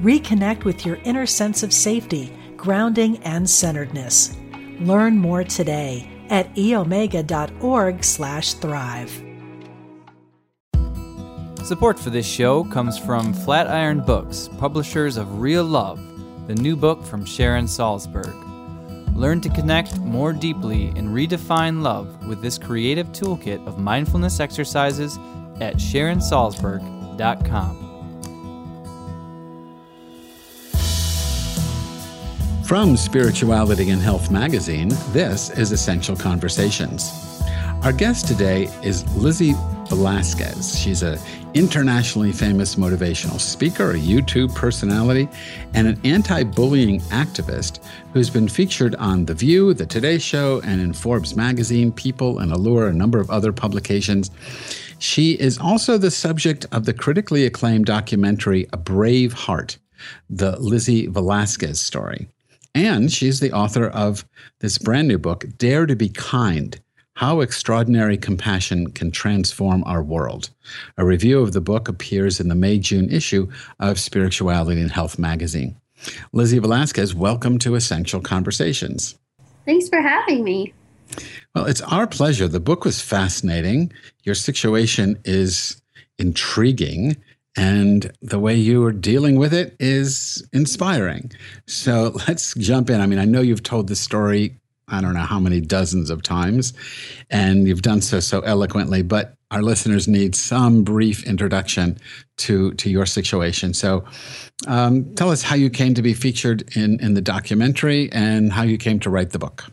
Reconnect with your inner sense of safety, grounding, and centeredness. Learn more today at eomega.org/thrive. Support for this show comes from Flatiron Books, publishers of Real Love, the new book from Sharon Salzberg. Learn to connect more deeply and redefine love with this creative toolkit of mindfulness exercises at SharonSalzberg.com. From Spirituality and Health magazine, this is Essential Conversations. Our guest today is Lizzie Velasquez. She's an internationally famous motivational speaker, a YouTube personality, and an anti bullying activist who's been featured on The View, The Today Show, and in Forbes magazine, People, and Allure, a number of other publications. She is also the subject of the critically acclaimed documentary A Brave Heart, the Lizzie Velasquez story. And she's the author of this brand new book, Dare to Be Kind How Extraordinary Compassion Can Transform Our World. A review of the book appears in the May June issue of Spirituality and Health magazine. Lizzie Velasquez, welcome to Essential Conversations. Thanks for having me. Well, it's our pleasure. The book was fascinating. Your situation is intriguing and the way you are dealing with it is inspiring. So let's jump in. I mean, I know you've told this story, I don't know how many dozens of times, and you've done so so eloquently, but our listeners need some brief introduction to, to your situation. So um, tell us how you came to be featured in, in the documentary and how you came to write the book.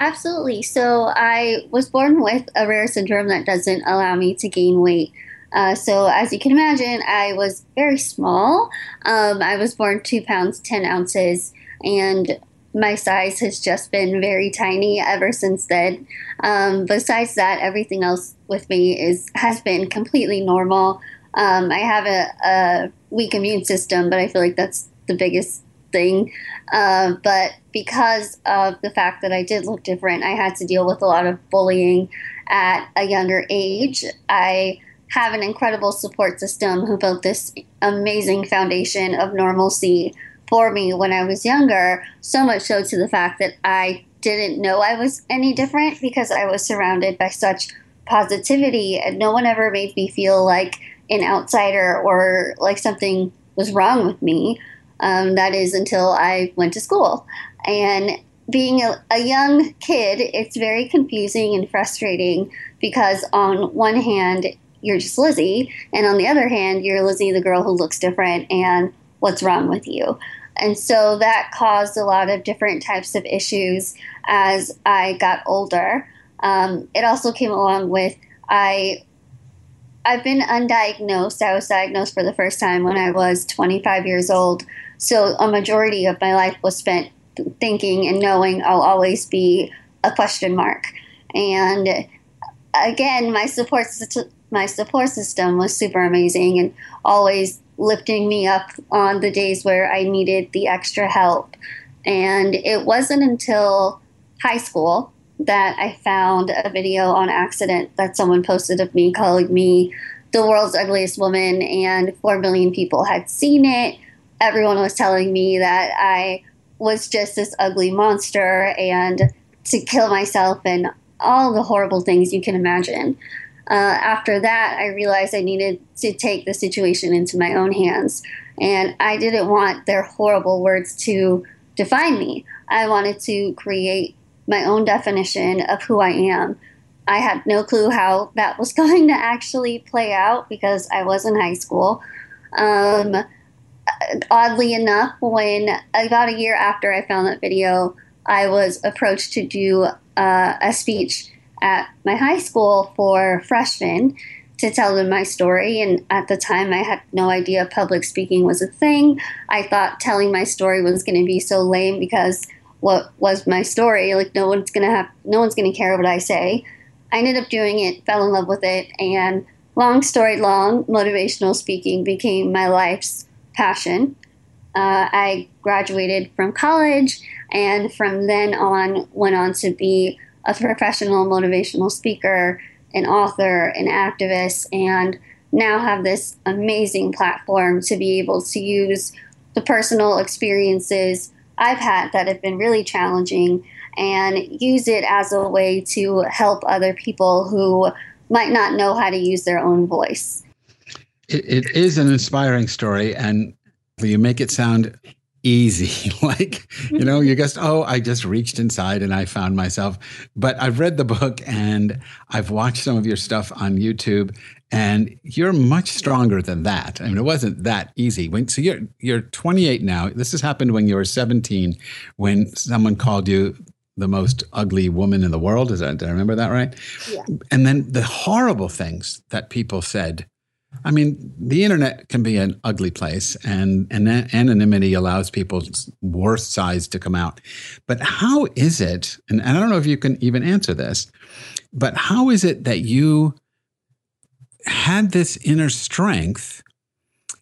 Absolutely. So I was born with a rare syndrome that doesn't allow me to gain weight. Uh, so, as you can imagine, I was very small. Um, I was born two pounds, 10 ounces, and my size has just been very tiny ever since then. Um, besides that, everything else with me is has been completely normal. Um, I have a, a, weak immune system, but I feel like that's the biggest thing. Uh, but because of the fact that I did look different, I had to deal with a lot of bullying at a younger age. I have an incredible support system who built this amazing foundation of normalcy for me when I was younger, so much so to the fact that I didn't know I was any different because I was surrounded by such positivity and no one ever made me feel like an outsider or like something was wrong with me. Um, that is until I went to school. And being a, a young kid, it's very confusing and frustrating because, on one hand, you're just Lizzie. And on the other hand, you're Lizzie, the girl who looks different, and what's wrong with you? And so that caused a lot of different types of issues as I got older. Um, it also came along with I. I've been undiagnosed. I was diagnosed for the first time when I was 25 years old. So a majority of my life was spent thinking and knowing I'll always be a question mark. And again, my support my support system was super amazing and always lifting me up on the days where I needed the extra help. And it wasn't until high school that I found a video on accident that someone posted of me calling me the world's ugliest woman, and 4 million people had seen it. Everyone was telling me that I was just this ugly monster and to kill myself and all the horrible things you can imagine uh, after that, I realized I needed to take the situation into my own hands. And I didn't want their horrible words to define me. I wanted to create my own definition of who I am. I had no clue how that was going to actually play out because I was in high school. Um, oddly enough, when about a year after I found that video, I was approached to do uh, a speech at my high school for freshmen. to tell them my story. And at the time, I had no idea public speaking was a thing. I thought telling my story was going to be so lame because what was my story? Like no one's going to have, no one's going to care what I say. I ended up doing it, fell in love with it, and long story long, motivational speaking became my life's passion. Uh, I graduated from college, and from then on, went on to be a professional motivational speaker an author, an activist, and now have this amazing platform to be able to use the personal experiences I've had that have been really challenging and use it as a way to help other people who might not know how to use their own voice. it, it is an inspiring story, and you make it sound easy. like, you know, you mm-hmm. just, oh, I just reached inside and I found myself. But I've read the book and I've watched some of your stuff on YouTube and you're much stronger than that. I mean, it wasn't that easy. When, so you're, you're 28 now. This has happened when you were 17, when someone called you the most ugly woman in the world. Is that, did I remember that right? Yeah. And then the horrible things that people said I mean, the internet can be an ugly place, and, and anonymity allows people's worst sides to come out. But how is it, and I don't know if you can even answer this, but how is it that you had this inner strength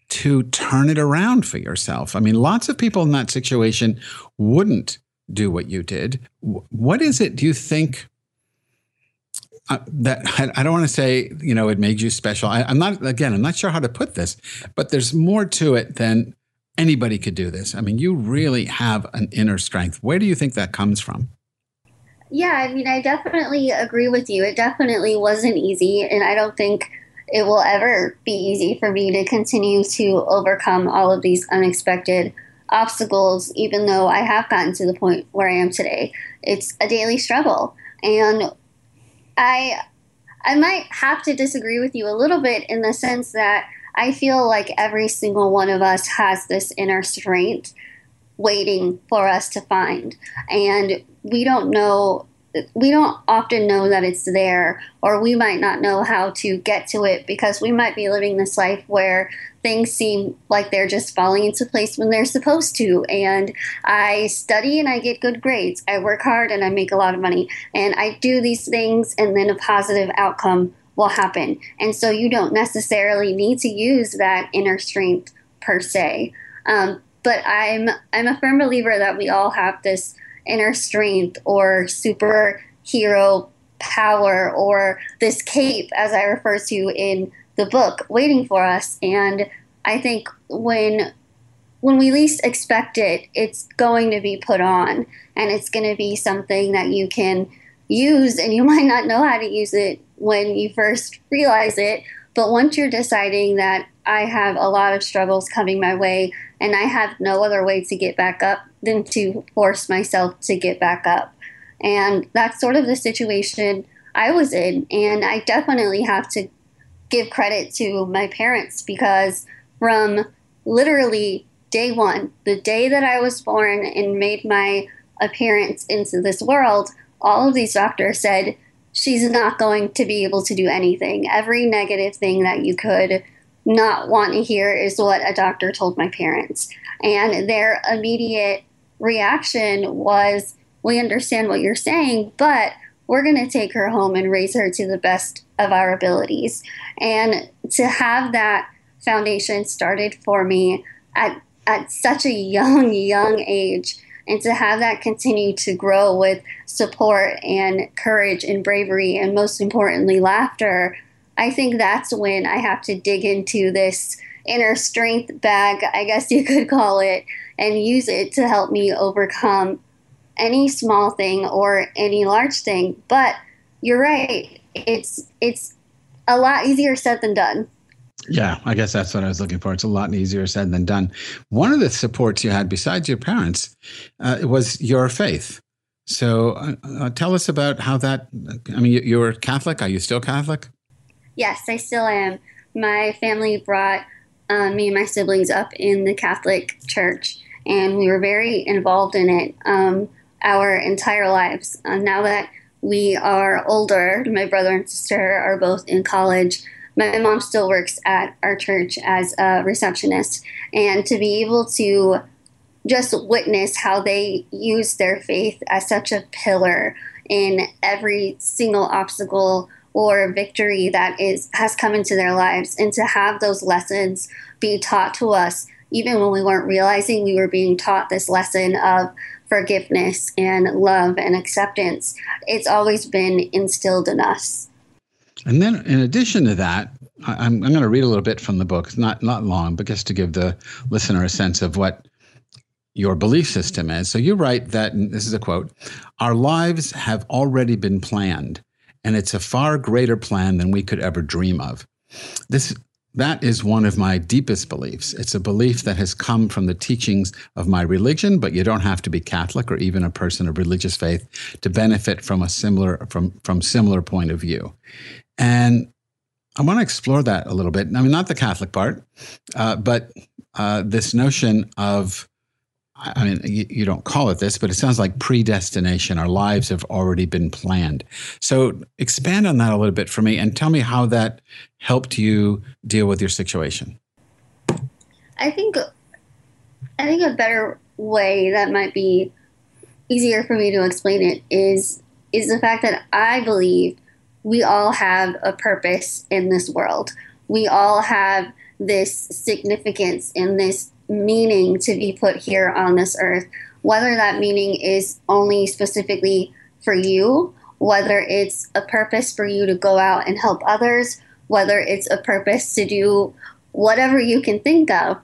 to turn it around for yourself? I mean, lots of people in that situation wouldn't do what you did. What is it, do you think? That I, I don't want to say you know it made you special. I, I'm not again. I'm not sure how to put this, but there's more to it than anybody could do this. I mean, you really have an inner strength. Where do you think that comes from? Yeah, I mean, I definitely agree with you. It definitely wasn't easy, and I don't think it will ever be easy for me to continue to overcome all of these unexpected obstacles, even though I have gotten to the point where I am today. It's a daily struggle. And I I might have to disagree with you a little bit in the sense that I feel like every single one of us has this inner strength waiting for us to find. And we don't know we don't often know that it's there, or we might not know how to get to it because we might be living this life where things seem like they're just falling into place when they're supposed to. And I study and I get good grades. I work hard and I make a lot of money. And I do these things, and then a positive outcome will happen. And so you don't necessarily need to use that inner strength per se. Um, but I'm I'm a firm believer that we all have this inner strength or superhero power or this cape, as I refer to in the book, waiting for us. And I think when when we least expect it, it's going to be put on, and it's going to be something that you can use, and you might not know how to use it when you first realize it. But once you're deciding that I have a lot of struggles coming my way, and I have no other way to get back up than to force myself to get back up. And that's sort of the situation I was in. And I definitely have to give credit to my parents because from literally day one, the day that I was born and made my appearance into this world, all of these doctors said, she's not going to be able to do anything. Every negative thing that you could not want to hear is what a doctor told my parents. And their immediate reaction was, We understand what you're saying, but we're going to take her home and raise her to the best of our abilities. And to have that foundation started for me at, at such a young, young age, and to have that continue to grow with support and courage and bravery, and most importantly, laughter, I think that's when I have to dig into this inner strength bag, I guess you could call it, and use it to help me overcome any small thing or any large thing. But you're right. It's it's a lot easier said than done. Yeah, I guess that's what I was looking for. It's a lot easier said than done. One of the supports you had, besides your parents, uh, was your faith. So uh, uh, tell us about how that. I mean, you, you were Catholic. Are you still Catholic? Yes, I still am. My family brought um, me and my siblings up in the Catholic Church, and we were very involved in it um, our entire lives. Uh, now that we are older, my brother and sister are both in college. my mom still works at our church as a receptionist, and to be able to just witness how they use their faith as such a pillar in every single obstacle or victory that is has come into their lives and to have those lessons be taught to us even when we weren't realizing we were being taught this lesson of forgiveness and love and acceptance it's always been instilled in us and then in addition to that i'm, I'm going to read a little bit from the book it's not not long but just to give the listener a sense of what your belief system is. So you write that, and this is a quote Our lives have already been planned, and it's a far greater plan than we could ever dream of. This that is one of my deepest beliefs. It's a belief that has come from the teachings of my religion, but you don't have to be Catholic or even a person of religious faith to benefit from a similar from from similar point of view. And I want to explore that a little bit. I mean, not the Catholic part, uh, but uh, this notion of I mean, you, you, don't call it this, but it sounds like predestination. Our lives have already been planned. So expand on that a little bit for me and tell me how that helped you deal with your situation. I think, I think a better way that might be easier for me to explain it is is the fact that I believe we all have a purpose in this world. We all have this significance in this meaning to be put here on this earth, whether that meaning is only specifically for you, whether it's a purpose for you to go out and help others, whether it's a purpose to do whatever you can think of.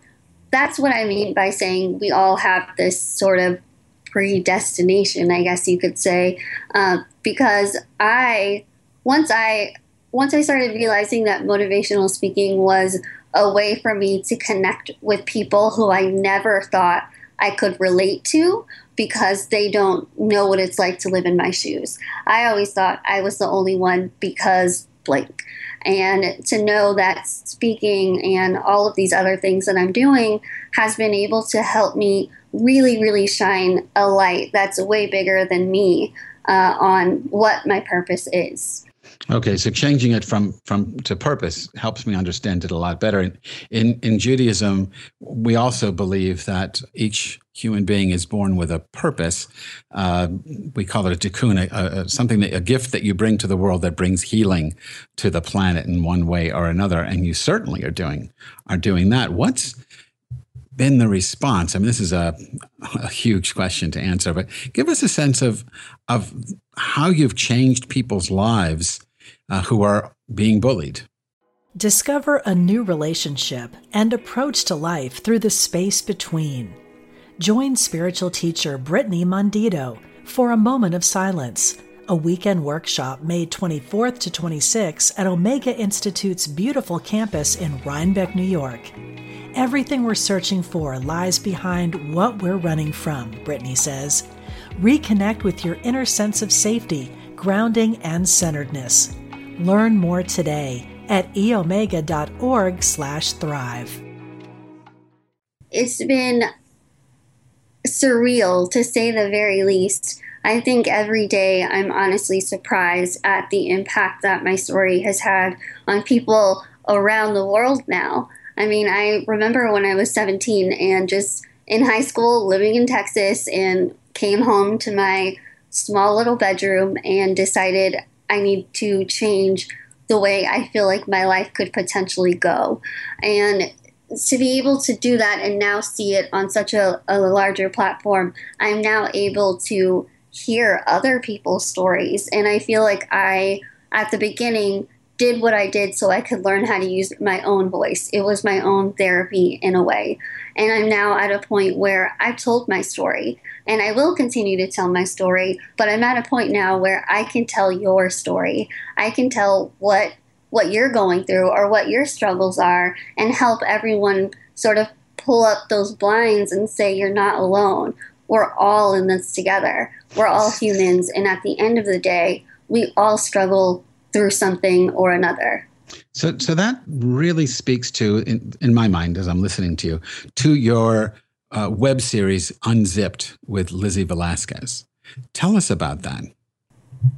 That's what I mean by saying we all have this sort of predestination, I guess you could say, uh, because I once I once I started realizing that motivational speaking was a way for me to connect with people who I never thought I could relate to because they don't know what it's like to live in my shoes. I always thought I was the only one because blank. And to know that speaking and all of these other things that I'm doing has been able to help me really, really shine a light that's way bigger than me uh, on what my purpose is. Okay, so changing it from from to purpose helps me understand it a lot better. In in, Judaism, we also believe that each human being is born with a purpose. Uh, we call it a tikkun, a, a, something that a gift that you bring to the world that brings healing to the planet in one way or another. And you certainly are doing are doing that. What's been the response? I mean, this is a, a huge question to answer, but give us a sense of of how you've changed people's lives uh, who are being bullied. Discover a new relationship and approach to life through the space between. Join spiritual teacher Brittany Mondito for a moment of silence, a weekend workshop May 24th to 26 at Omega Institute's beautiful campus in Rhinebeck, New York. Everything we're searching for lies behind what we're running from, Brittany says. Reconnect with your inner sense of safety, grounding, and centeredness. Learn more today at eomega.org slash thrive. It's been surreal to say the very least. I think every day I'm honestly surprised at the impact that my story has had on people around the world now. I mean, I remember when I was 17 and just in high school living in Texas and came home to my small little bedroom and decided I need to change the way I feel like my life could potentially go. And to be able to do that and now see it on such a, a larger platform, I'm now able to hear other people's stories. And I feel like I, at the beginning, did what I did so I could learn how to use my own voice. It was my own therapy in a way. And I'm now at a point where I've told my story and I will continue to tell my story, but I'm at a point now where I can tell your story. I can tell what what you're going through or what your struggles are and help everyone sort of pull up those blinds and say you're not alone. We're all in this together. We're all humans and at the end of the day, we all struggle through something or another. So, so that really speaks to, in, in my mind, as I'm listening to you, to your uh, web series Unzipped with Lizzie Velasquez. Tell us about that.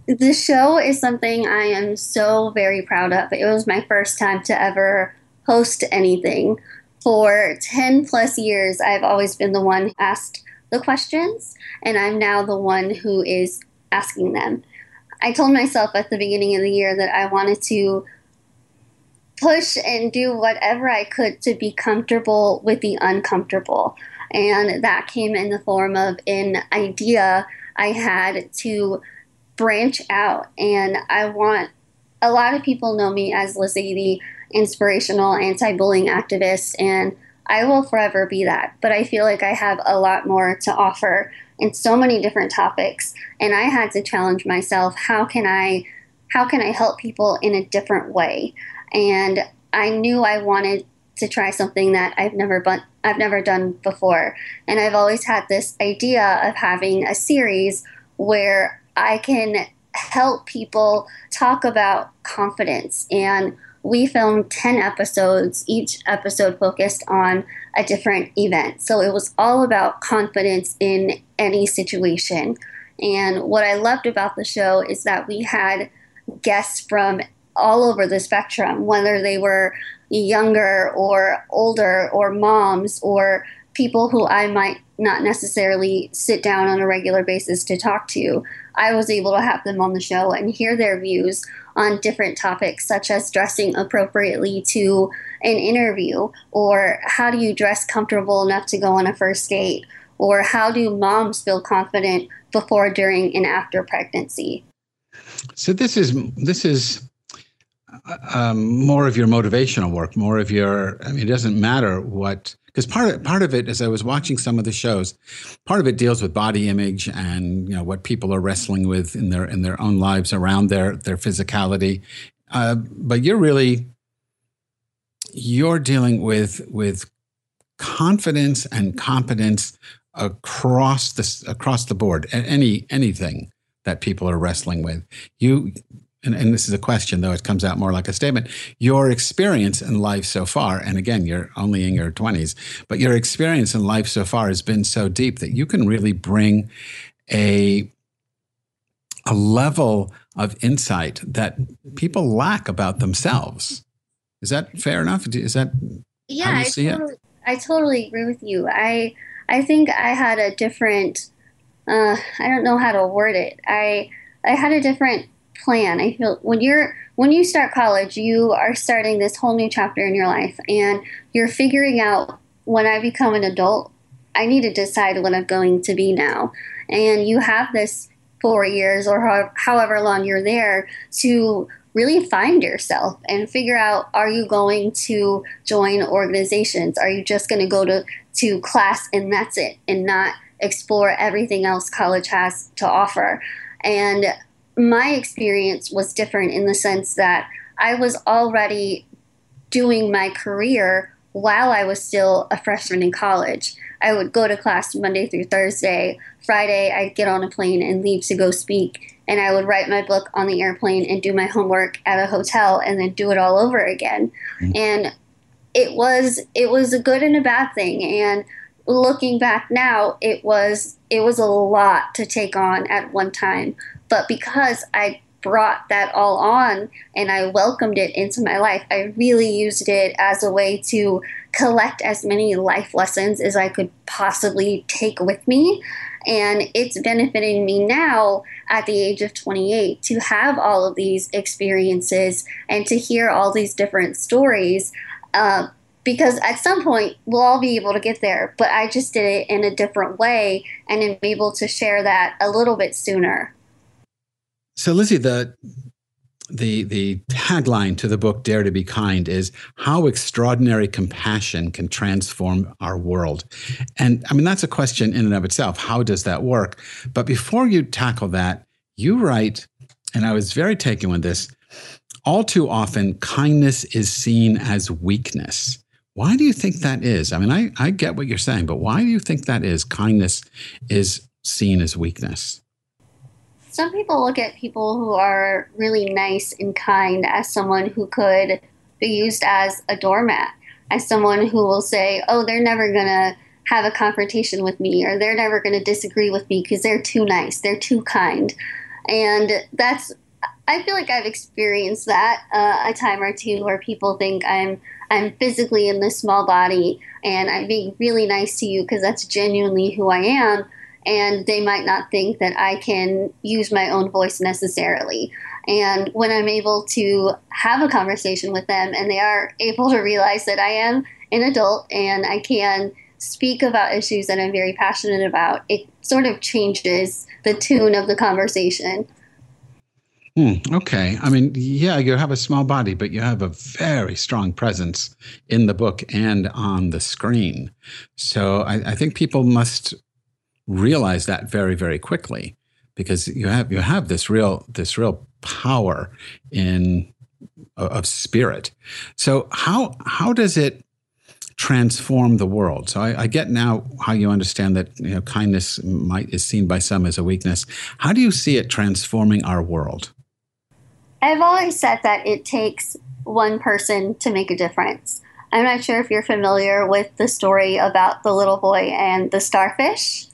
the show is something I am so very proud of. It was my first time to ever host anything. For 10 plus years, I've always been the one asked the questions, and I'm now the one who is asking them. I told myself at the beginning of the year that I wanted to push and do whatever I could to be comfortable with the uncomfortable. And that came in the form of an idea I had to branch out. And I want a lot of people know me as Lizzie, the inspirational anti bullying activist, and I will forever be that. But I feel like I have a lot more to offer in so many different topics. And I had to challenge myself how can I how can I help people in a different way? And I knew I wanted to try something that I've never I've never done before. And I've always had this idea of having a series where I can help people talk about confidence. And we filmed 10 episodes, each episode focused on a different event. So it was all about confidence in any situation. And what I loved about the show is that we had guests from all over the spectrum, whether they were younger or older or moms or people who I might not necessarily sit down on a regular basis to talk to. I was able to have them on the show and hear their views on different topics, such as dressing appropriately to an interview, or how do you dress comfortable enough to go on a first date, or how do moms feel confident before, during, and after pregnancy. So this is this is um, more of your motivational work, more of your. I mean, it doesn't matter what because part of part of it, as I was watching some of the shows, part of it deals with body image and you know what people are wrestling with in their in their own lives around their their physicality. Uh, but you're really you're dealing with with confidence and competence across this across the board any anything that people are wrestling with you and, and this is a question, though it comes out more like a statement, your experience in life so far, and again, you're only in your 20s, but your experience in life so far has been so deep that you can really bring a a level of insight that people lack about themselves. Is that fair enough? Is that yeah? I totally, I totally agree with you. I I think I had a different. Uh, I don't know how to word it. I I had a different plan. I feel when you're when you start college, you are starting this whole new chapter in your life and you're figuring out when I become an adult, I need to decide what I'm going to be now. And you have this 4 years or however long you're there to really find yourself and figure out are you going to join organizations? Are you just going to go to to class and that's it and not explore everything else college has to offer? And my experience was different in the sense that I was already doing my career while I was still a freshman in college. I would go to class Monday through Thursday. Friday, I'd get on a plane and leave to go speak. And I would write my book on the airplane and do my homework at a hotel and then do it all over again. Mm-hmm. And it was it was a good and a bad thing. And looking back now, it was it was a lot to take on at one time. But because I brought that all on and I welcomed it into my life, I really used it as a way to collect as many life lessons as I could possibly take with me. And it's benefiting me now at the age of 28 to have all of these experiences and to hear all these different stories. Uh, because at some point we'll all be able to get there, but I just did it in a different way and am able to share that a little bit sooner. So, Lizzie, the the the tagline to the book Dare to Be Kind is how extraordinary compassion can transform our world. And I mean that's a question in and of itself. How does that work? But before you tackle that, you write, and I was very taken with this, all too often kindness is seen as weakness. Why do you think that is? I mean, I, I get what you're saying, but why do you think that is? Kindness is seen as weakness some people look at people who are really nice and kind as someone who could be used as a doormat, as someone who will say, oh, they're never going to have a confrontation with me or they're never going to disagree with me because they're too nice, they're too kind. And that's, I feel like I've experienced that uh, a time or two where people think I'm I'm physically in this small body and I'm being really nice to you because that's genuinely who I am. And they might not think that I can use my own voice necessarily. And when I'm able to have a conversation with them and they are able to realize that I am an adult and I can speak about issues that I'm very passionate about, it sort of changes the tune of the conversation. Hmm, okay. I mean, yeah, you have a small body, but you have a very strong presence in the book and on the screen. So I, I think people must realize that very, very quickly because you have you have this real this real power in of spirit. So how how does it transform the world? So I, I, get now how you understand that you know kindness might is seen by some as a weakness. How do you see it transforming our world? I've always said that it takes one person to make a difference. I'm not sure if you're familiar with the story about the little boy and the starfish.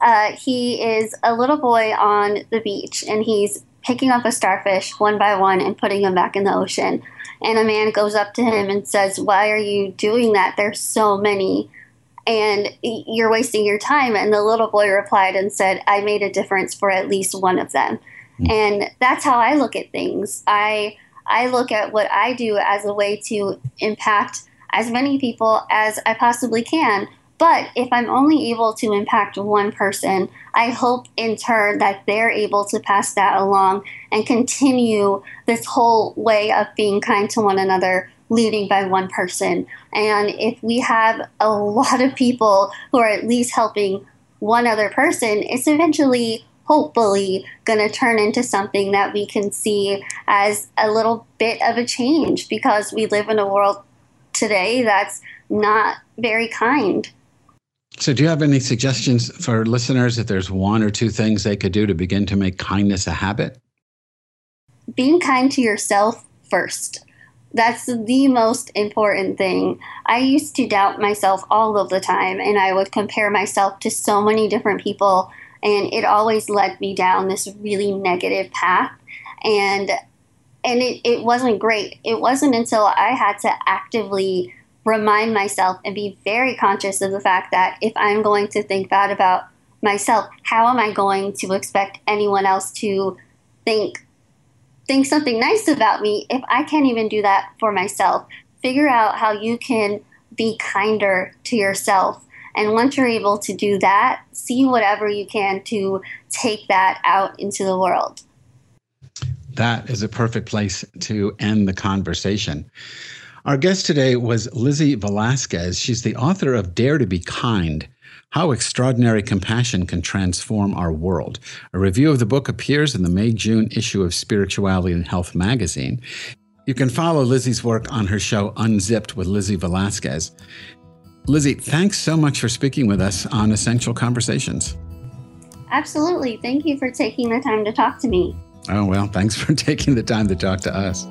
Uh, he is a little boy on the beach and he's picking up a starfish one by one and putting them back in the ocean. And a man goes up to him and says, Why are you doing that? There's so many. And you're wasting your time. And the little boy replied and said, I made a difference for at least one of them. Mm-hmm. And that's how I look at things. I I look at what I do as a way to impact as many people as I possibly can but if I'm only able to impact one person, I hope in turn that they're able to pass that along and continue this whole way of being kind to one another, leading by one person. And if we have a lot of people who are at least helping one other person, it's eventually hopefully going to turn into something that we can see as a little bit of a change because we live in a world today that's not very kind. So, do you have any suggestions for listeners if there's one or two things they could do to begin to make kindness a habit? Being kind to yourself first. That's the most important thing. I used to doubt myself all of the time, and I would compare myself to so many different people, and it always led me down this really negative path. And and it, it wasn't great. It wasn't until I had to actively remind myself and be very conscious of the fact that if I'm going to think bad about myself, how am I going to expect anyone else to think think something nice about me if I can't even do that for myself? Figure out how you can be kinder to yourself. And once you're able to do that, see whatever you can to take that out into the world. That is a perfect place to end the conversation. Our guest today was Lizzie Velasquez. She's the author of Dare to Be Kind How Extraordinary Compassion Can Transform Our World. A review of the book appears in the May June issue of Spirituality and Health magazine. You can follow Lizzie's work on her show Unzipped with Lizzie Velasquez. Lizzie, thanks so much for speaking with us on Essential Conversations. Absolutely. Thank you for taking the time to talk to me. Oh, well, thanks for taking the time to talk to us.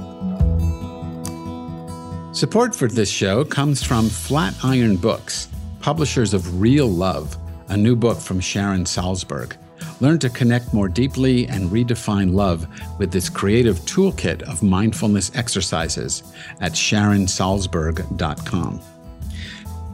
Support for this show comes from Flatiron Books, publishers of Real Love, a new book from Sharon Salzberg. Learn to connect more deeply and redefine love with this creative toolkit of mindfulness exercises at sharonsalzberg.com.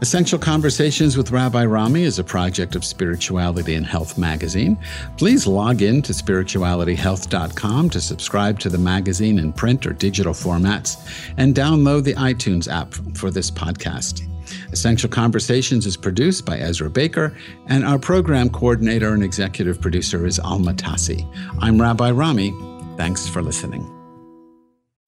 Essential Conversations with Rabbi Rami is a project of Spirituality and Health magazine. Please log in to spiritualityhealth.com to subscribe to the magazine in print or digital formats and download the iTunes app for this podcast. Essential Conversations is produced by Ezra Baker, and our program coordinator and executive producer is Alma Tassi. I'm Rabbi Rami. Thanks for listening.